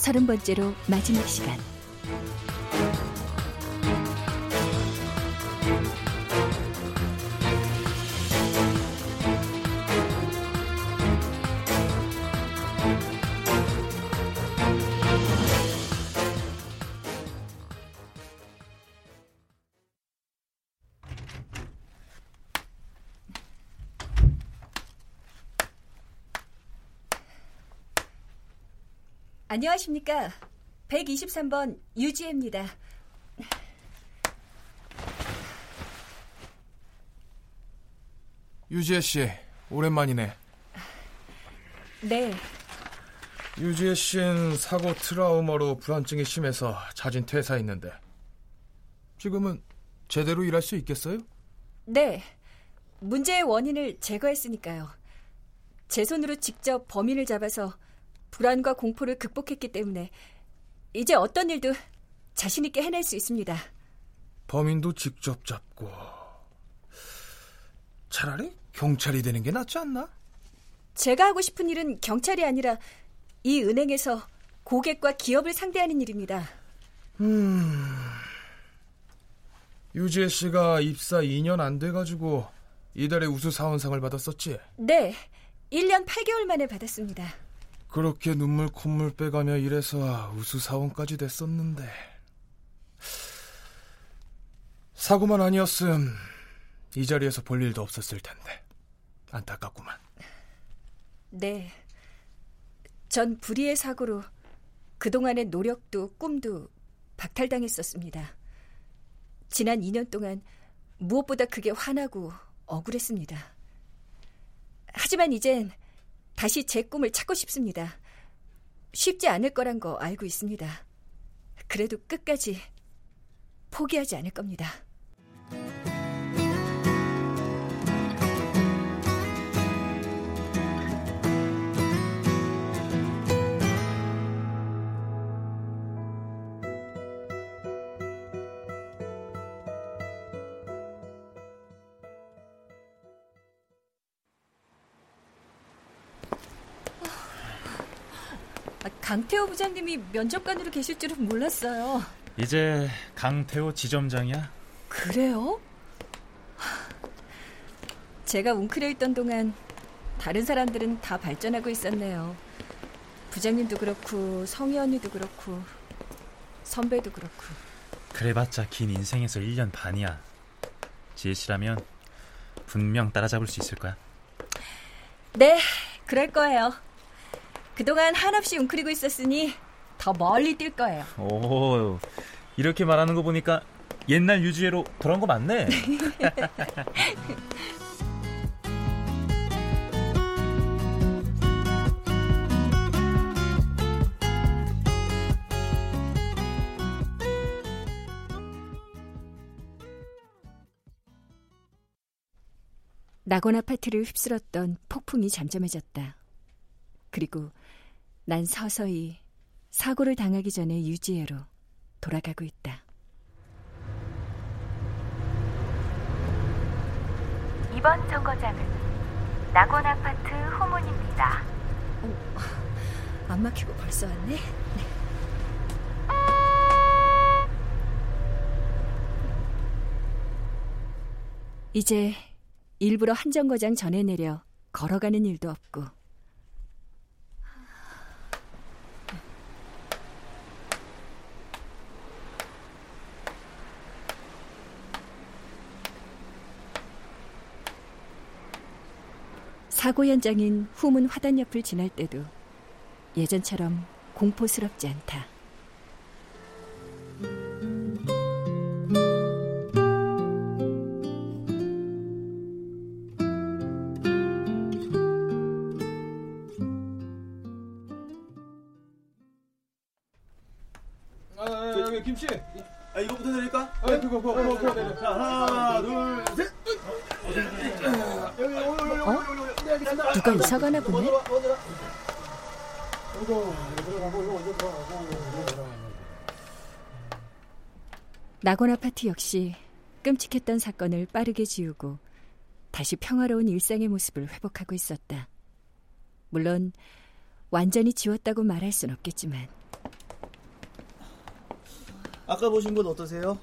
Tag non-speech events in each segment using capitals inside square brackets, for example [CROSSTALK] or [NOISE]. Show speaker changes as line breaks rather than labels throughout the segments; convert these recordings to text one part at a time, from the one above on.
서른 번째로 마지막 시간 안녕하십니까. 123번 유지혜입니다.
유지혜 씨, 오랜만이네.
네.
유지혜 씨는 사고 트라우마로 불안증이 심해서 자진 퇴사했는데 지금은 제대로 일할 수 있겠어요?
네. 문제의 원인을 제거했으니까요. 제 손으로 직접 범인을 잡아서 불안과 공포를 극복했기 때문에 이제 어떤 일도 자신 있게 해낼 수 있습니다.
범인도 직접 잡고 차라리 경찰이 되는 게 낫지 않나?
제가 하고 싶은 일은 경찰이 아니라 이 은행에서 고객과 기업을 상대하는 일입니다.
음. 유지혜 씨가 입사 2년 안 돼가지고 이달에 우수 사원상을 받았었지?
네, 1년 8개월 만에 받았습니다.
그렇게 눈물 콧물 빼가며 일해서 우수사원까지 됐었는데 사고만 아니었음 이 자리에서 볼 일도 없었을 텐데 안타깝구만.
네. 전 불의의 사고로 그동안의 노력도 꿈도 박탈당했었습니다. 지난 2년 동안 무엇보다 그게 화나고 억울했습니다. 하지만 이젠 다시 제 꿈을 찾고 싶습니다. 쉽지 않을 거란 거 알고 있습니다. 그래도 끝까지 포기하지 않을 겁니다. 강태호 부장님이 면접관으로 계실 줄은 몰랐어요.
이제 강태호 지점장이야?
그래요? 제가 웅크려 있던 동안 다른 사람들은 다 발전하고 있었네요. 부장님도 그렇고 성희 언니도 그렇고 선배도 그렇고.
그래봤자 긴 인생에서 1년 반이야. 지혜 씨라면 분명 따라잡을 수 있을 거야.
네, 그럴 거예요. 그동안 한없이 웅크리고 있었으니 더 멀리 뛸 거예요.
오, 이렇게 말하는 거 보니까 옛날 유주애로 돌아온 거 맞네.
낙원 아파트를 휩쓸었던 폭풍이 잠잠해졌다. 그리고 난 서서히 사고를 당하기 전에 유지혜로 돌아가고 있다.
이번 정거장은 낙원 아파트 후문입니다.
어, 안 막히고 벌써 왔네. 네. 이제 일부러 한 정거장 전에 내려 걸어가는 일도 없고 사고 현장인 후문 화단 옆을 지날 때도 예전처럼 공포스럽지 않다. 누가 이사 가나 보네? 낙원 아파트 역시 끔찍했던 사건을 빠르게 지우고 다시 평화로운 일상의 모습을 회복하고 있었다. 물론 완전히 지웠다고 말할 순 없겠지만
아까 보신 곳 어떠세요?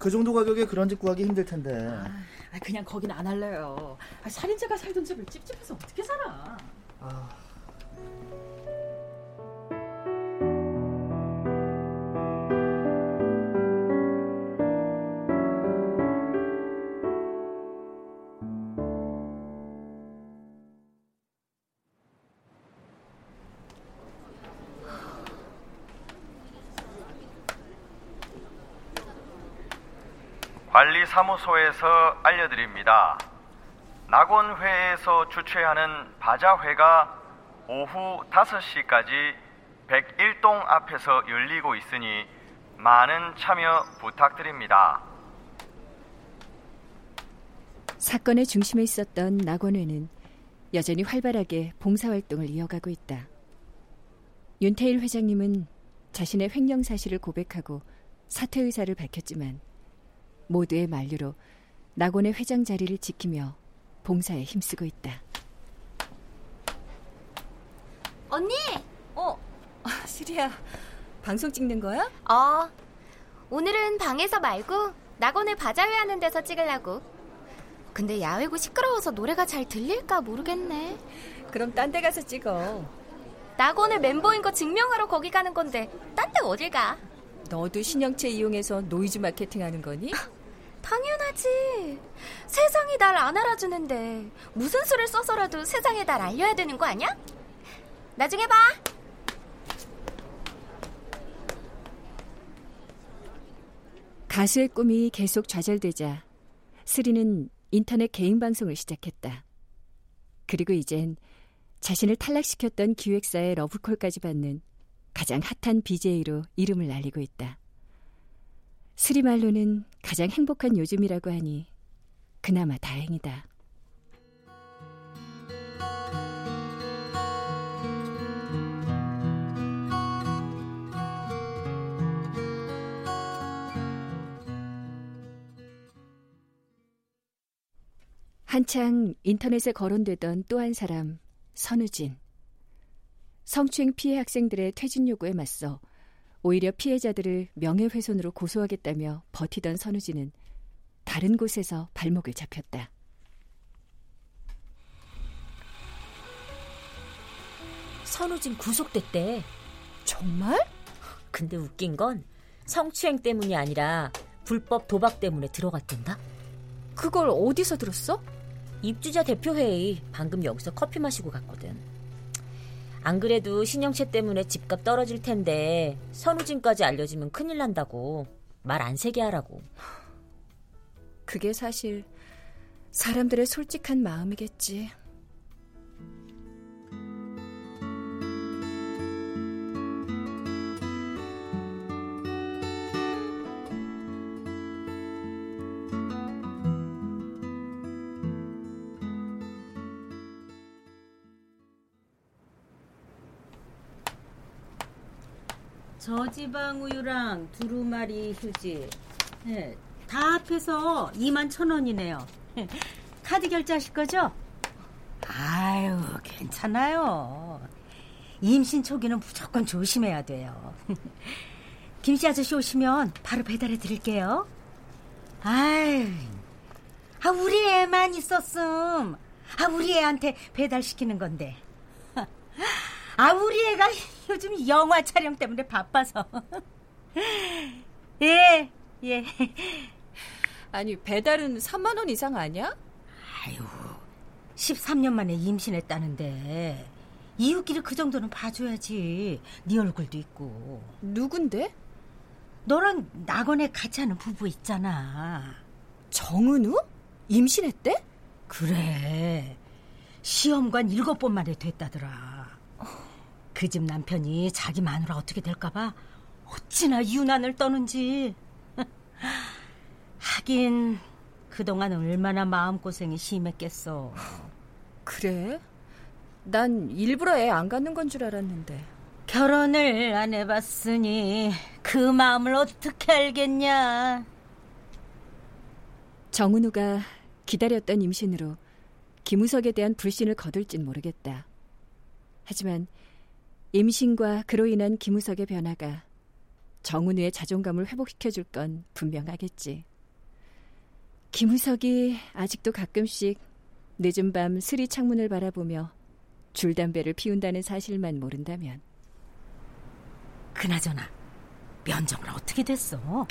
그 정도 가격에 그런 집 구하기 힘들 텐데.
아, 그냥 거긴 안 할래요. 아, 살인자가 살던 집을 찝찝해서 어떻게 살아?
아.
관리사무소에서 알려드립니다. 낙원회에서 주최하는 바자회가 오후 5시까지 101동 앞에서 열리고 있으니 많은 참여 부탁드립니다.
사건의 중심에 있었던 낙원회는 여전히 활발하게 봉사활동을 이어가고 있다. 윤태일 회장님은 자신의 횡령 사실을 고백하고 사퇴 의사를 밝혔지만 모두의 만류로 낙원의 회장 자리를 지키며 봉사에 힘쓰고 있다.
언니!
어, 시리야, 방송 찍는 거야?
어, 오늘은 방에서 말고 낙원에 바자회 하는 데서 찍으려고. 근데 야외고 시끄러워서 노래가 잘 들릴까 모르겠네.
그럼 딴 데 가서 찍어.
낙원의 멤버인 거 증명하러 거기 가는 건데 딴 데 어딜 가?
너도 신형체 이용해서 노이즈 마케팅 하는 거니?
당연하지. 세상이 날 안 알아주는데 무슨 수를 써서라도 세상에 날 알려야 되는 거 아니야? 나중에 봐.
가수의 꿈이 계속 좌절되자 스리는 인터넷 개인 방송을 시작했다. 그리고 이젠 자신을 탈락시켰던 기획사의 러브콜까지 받는 가장 핫한 BJ로 이름을 알리고 있다. 스리 말로는 가장 행복한 요즘이라고 하니 그나마 다행이다. 한창 인터넷에 거론되던 또 한 사람, 선우진. 성추행 피해 학생들의 퇴진 요구에 맞서 오히려 피해자들을 명예훼손으로 고소하겠다며 버티던 선우진은 다른 곳에서 발목을 잡혔다.
선우진 구속됐대.
정말?
근데 웃긴 건 성추행 때문이 아니라 불법 도박 때문에 들어갔댄다.
그걸 어디서 들었어?
입주자 대표회의 방금 여기서 커피 마시고 갔거든. 안 그래도 신영채 때문에 집값 떨어질 텐데 선우진까지 알려지면 큰일 난다고 말 안 세게 하라고.
그게 사실 사람들의 솔직한 마음이겠지.
저지방 우유랑 두루마리 휴지 네, 다 합해서 2만 천 원이네요. 카드 결제하실 거죠? 아유 괜찮아요. 임신 초기는 무조건 조심해야 돼요. [LAUGHS] 김씨 아저씨 오시면 바로 배달해 드릴게요. 아유, 아 우리 애만 있었음. 아 우리 애한테 배달시키는 건데. 아 우리 애가 [LAUGHS] 요즘 영화 촬영 때문에 바빠서. [LAUGHS] 예, 예.
아니 배달은 3만 원 이상 아니야?
아유, 13년 만에 임신했다는데 이웃끼리 그 정도는 봐줘야지. 네 얼굴도 있고.
누군데?
너랑 낙원에 같이 하는 부부 있잖아.
정은우? 임신했대?
그래. 시험관 일곱 번 만에 됐다더라. 그 집 남편이 자기 마누라 어떻게 될까봐 어찌나 유난을 떠는지. [LAUGHS]
하긴 그동안 얼마나 마음고생이 심했겠어.
그래? 난 일부러 애 안 갖는 건 줄 알았는데.
결혼을 안 해봤으니 그 마음을 어떻게 알겠냐.
정은우가 기다렸던 임신으로 김우석에 대한 불신을 거둘진 모르겠다. 하지만 임신과 그로 인한 김우석의 변화가 정은우의 자존감을 회복시켜줄 건 분명하겠지. 김우석이 아직도 가끔씩 늦은 밤 스리 창문을 바라보며 줄담배를 피운다는 사실만 모른다면.
그나저나 면접은 어떻게 됐어?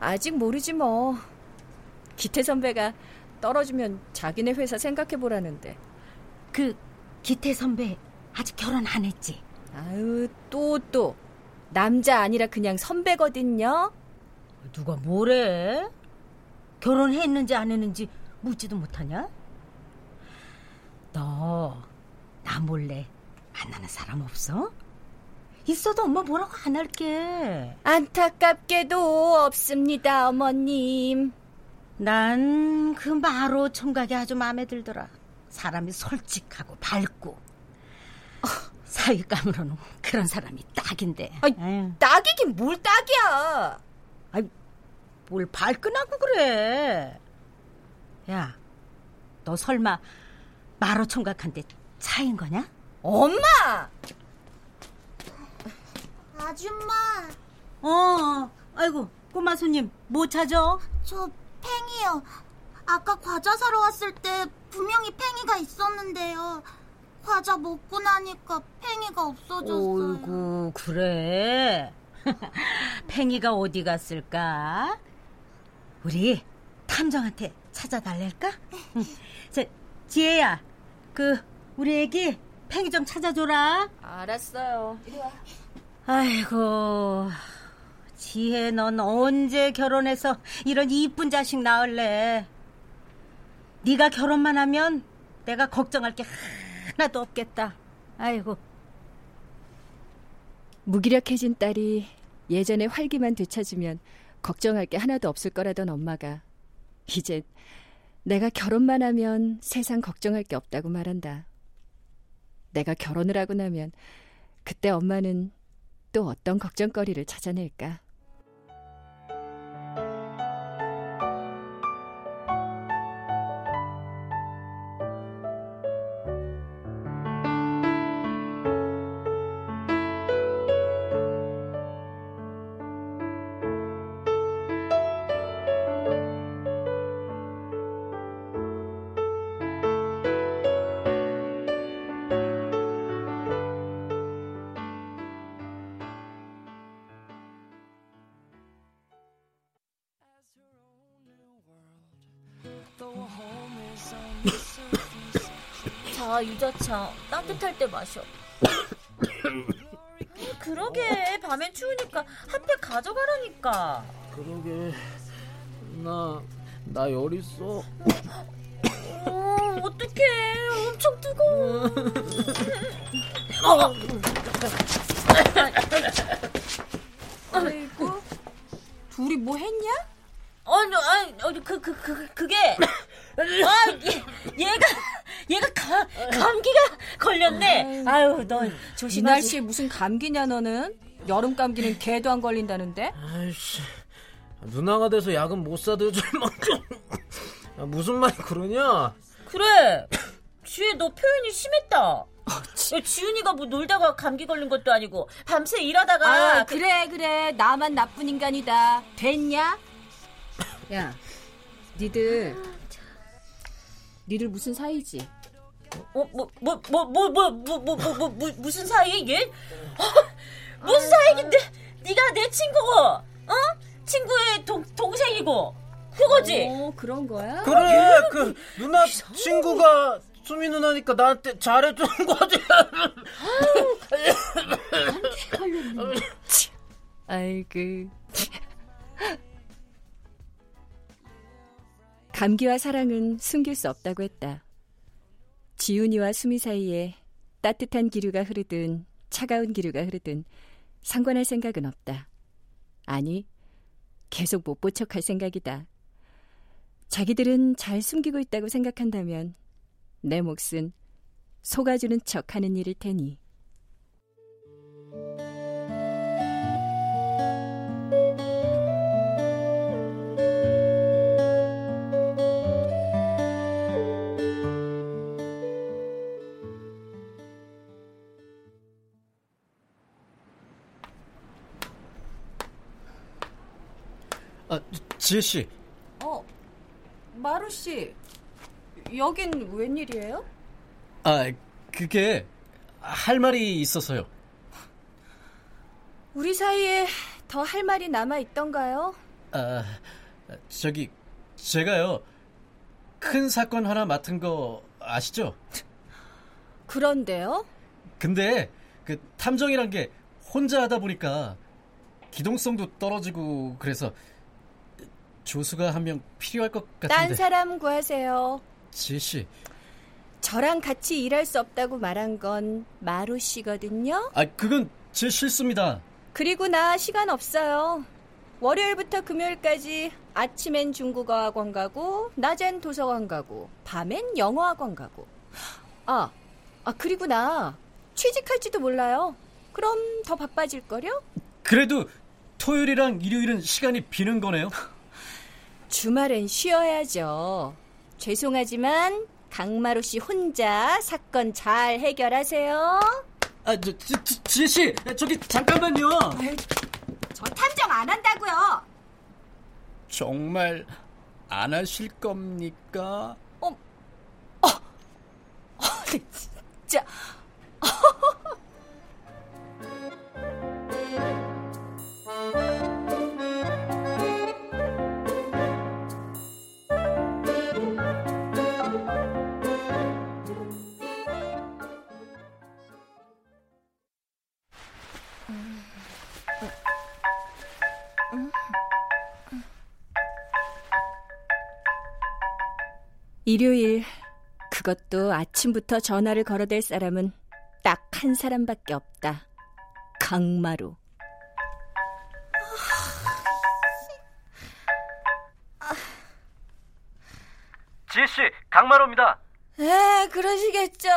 아직 모르지 뭐. 기태 선배가 떨어지면 자기네 회사 생각해 보라는데.
그 기태 선배 아직 결혼 안 했지?
아유 또 또. 남자 아니라 그냥 선배거든요.
누가 뭐래? 결혼했는지 안 했는지 묻지도 못하냐? 너 나 몰래 만나는 사람 없어? 있어도 엄마 뭐라고 안 할게.
안타깝게도 없습니다, 어머님.
난 그 마로 총각이 아주 마음에 들더라. 사람이 솔직하고 밝고. 사윗감으로는 그런 사람이 딱인데.
아이, 딱이긴 뭘 딱이야.
아이, 뭘 발끈하고 그래. 야, 너 설마 마로 총각한테 차인 거냐?
엄마!
아줌마.
어, 아이고, 꼬마 손님, 뭐 찾아?
저 팽이요. 아까 과자 사러 왔을 때 분명히 팽이가 있었는데요. 과자 먹고 나니까 팽이가 없어졌어요.
어이구, 그래. [LAUGHS] 팽이가 어디 갔을까? 우리 탐정한테 찾아달랄까? [LAUGHS] 자, 지혜야, 그 우리 애기 팽이 좀 찾아줘라.
알았어요. 이리 와.
아이고, 지혜 넌 언제 결혼해서 이런 이쁜 자식 낳을래? 네가 결혼만 하면 내가 걱정할 게하 나도 없겠다. 아이고.
무기력해진 딸이 예전의 활기만 되찾으면 걱정할 게 하나도 없을 거라던 엄마가 이제 내가 결혼만 하면 세상 걱정할 게 없다고 말한다. 내가 결혼을 하고 나면 그때 엄마는 또 어떤 걱정거리를 찾아낼까?
자, 유자차. 따뜻할 때 마셔. [COUGHS] 그러게, 밤엔 추우니까 한 팩 가져가라니까.
그러게, 나, 나 열 있어.
어, 어떡해. 엄청 뜨거워.
아이고, 둘이 뭐 했냐?
아니, 아니, 아니, 그, 그, 그, 그 게. [COUGHS] 아, 얘, 얘가, 얘가 가, 감기가 걸렸네. 아유, 너 조심하지.
이 날씨에 무슨 감기냐, 너는? 여름 감기는 개도 안 걸린다는데?
아이씨, 누나가 돼서 약은 못 사드줄 만큼. 야, 무슨 말 그러냐?
그래. 지혜, 너 표현이 심했다. 야, 지훈이가 뭐 놀다가 감기 걸린 것도 아니고 밤새 일하다가
아, 그래 그래 나만 나쁜 인간이다 됐냐? 야 니들 니들 무슨 사이지?
어뭐뭐 뭐 뭐 뭐 뭐 뭐 뭐 뭐 무슨 사이 얘? 어, 무슨 사이인데 네가 내 친구고 어 친구의 동 동생이고 그거지?
어 그런 거야?
그래 그 누나 친구가 수미 누나니까 나한테 잘해주는 거지.
아이고. 감기와 사랑은 숨길 수 없다고 했다. 지훈이와 수미 사이에 따뜻한 기류가 흐르든 차가운 기류가 흐르든 상관할 생각은 없다. 아니, 계속 못 보척할 생각이다. 자기들은 잘 숨기고 있다고 생각한다면 내 몫은 속아주는 척 하는 일일 테니.
아, 지혜 씨.
어, 마루 씨. 여긴 웬일이에요?
아, 그게 할 말이 있어서요.
우리 사이에 더 할 말이 남아 있던가요?
아, 저기 제가요. 큰 사건 하나 맡은 거 아시죠?
그런데요?
근데 그 탐정이란 게 혼자 하다 보니까 기동성도 떨어지고 그래서 조수가 한 명 필요할 것 같은데.
딴 사람 구하세요.
지혜 씨.
저랑 같이 일할 수 없다고 말한 건 마루 씨거든요.
아, 그건 제 실수입니다.
그리고 나 시간 없어요. 월요일부터 금요일까지 아침엔 중국어 학원 가고 낮엔 도서관 가고 밤엔 영어 학원 가고. 아, 아 그리고 나 취직할지도 몰라요. 그럼 더 바빠질 거요?
그래도 토요일이랑 일요일은 시간이 비는 거네요.
주말엔 쉬어야죠. 죄송하지만 강마루 씨 혼자 사건 잘 해결하세요.
아, 저, 저, 저 지혜 씨, 저기 잠깐만요.
저 탐정 안 한다고요.
정말 안 하실 겁니까?
어, 어, 어 [LAUGHS] 진짜. 일요일 그것도 아침부터 전화를 걸어댈 사람은 딱 한 사람밖에 없다. 강마루.
지혜 씨, 강마루입니다.
에, 그러시겠죠.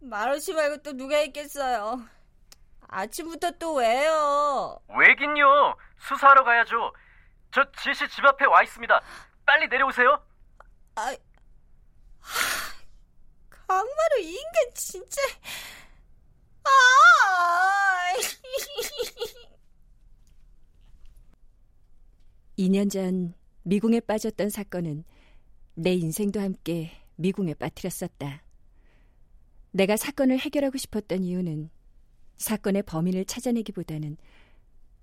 마루 씨 말고 또 누가 있겠어요. 아침부터 또 왜요?
왜긴요. 수사하러 가야죠. 저 지혜 씨 집 앞에 와 있습니다. 빨리 내려오세요.
아, 강마루 이 인간 진짜. 아! 2년 [LAUGHS] 전 미궁에 빠졌던 사건은 내 인생도 함께 미궁에 빠뜨렸었다. 내가 사건을 해결하고 싶었던 이유는 사건의 범인을 찾아내기보다는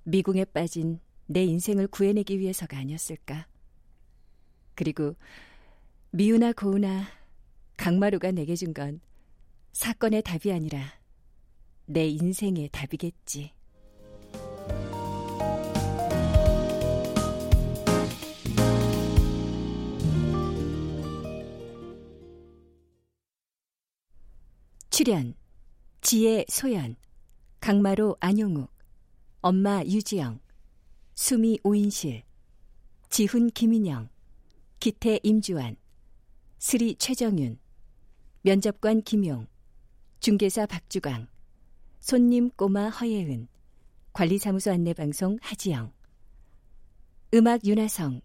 미궁에 빠진 내 인생을 구해내기 위해서가 아니었을까. 그리고 미우나 고우나 강마루가 내게 준 건 사건의 답이 아니라 내 인생의 답이겠지. 출연 지혜 소연 강마루 안용욱 엄마 유지영 수미 오인실 지훈 김인영 기태 임주환 스리 최정윤 면접관 김용 중개사 박주광 손님 꼬마 허예은 관리사무소 안내방송 하지영 음악 윤하성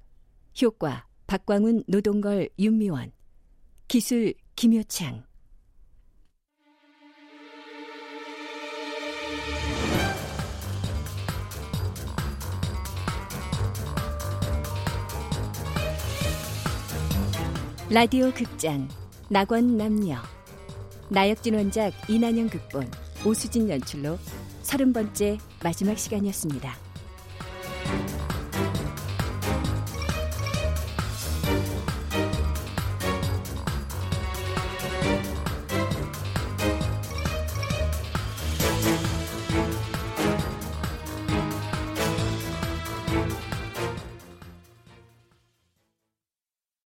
효과 박광훈 노동걸 윤미원 기술 김효창 라디오 극장 낙원 남녀 나혁진 원작 이난영 극본 오수진 연출로 서른 번째 마지막 시간이었습니다.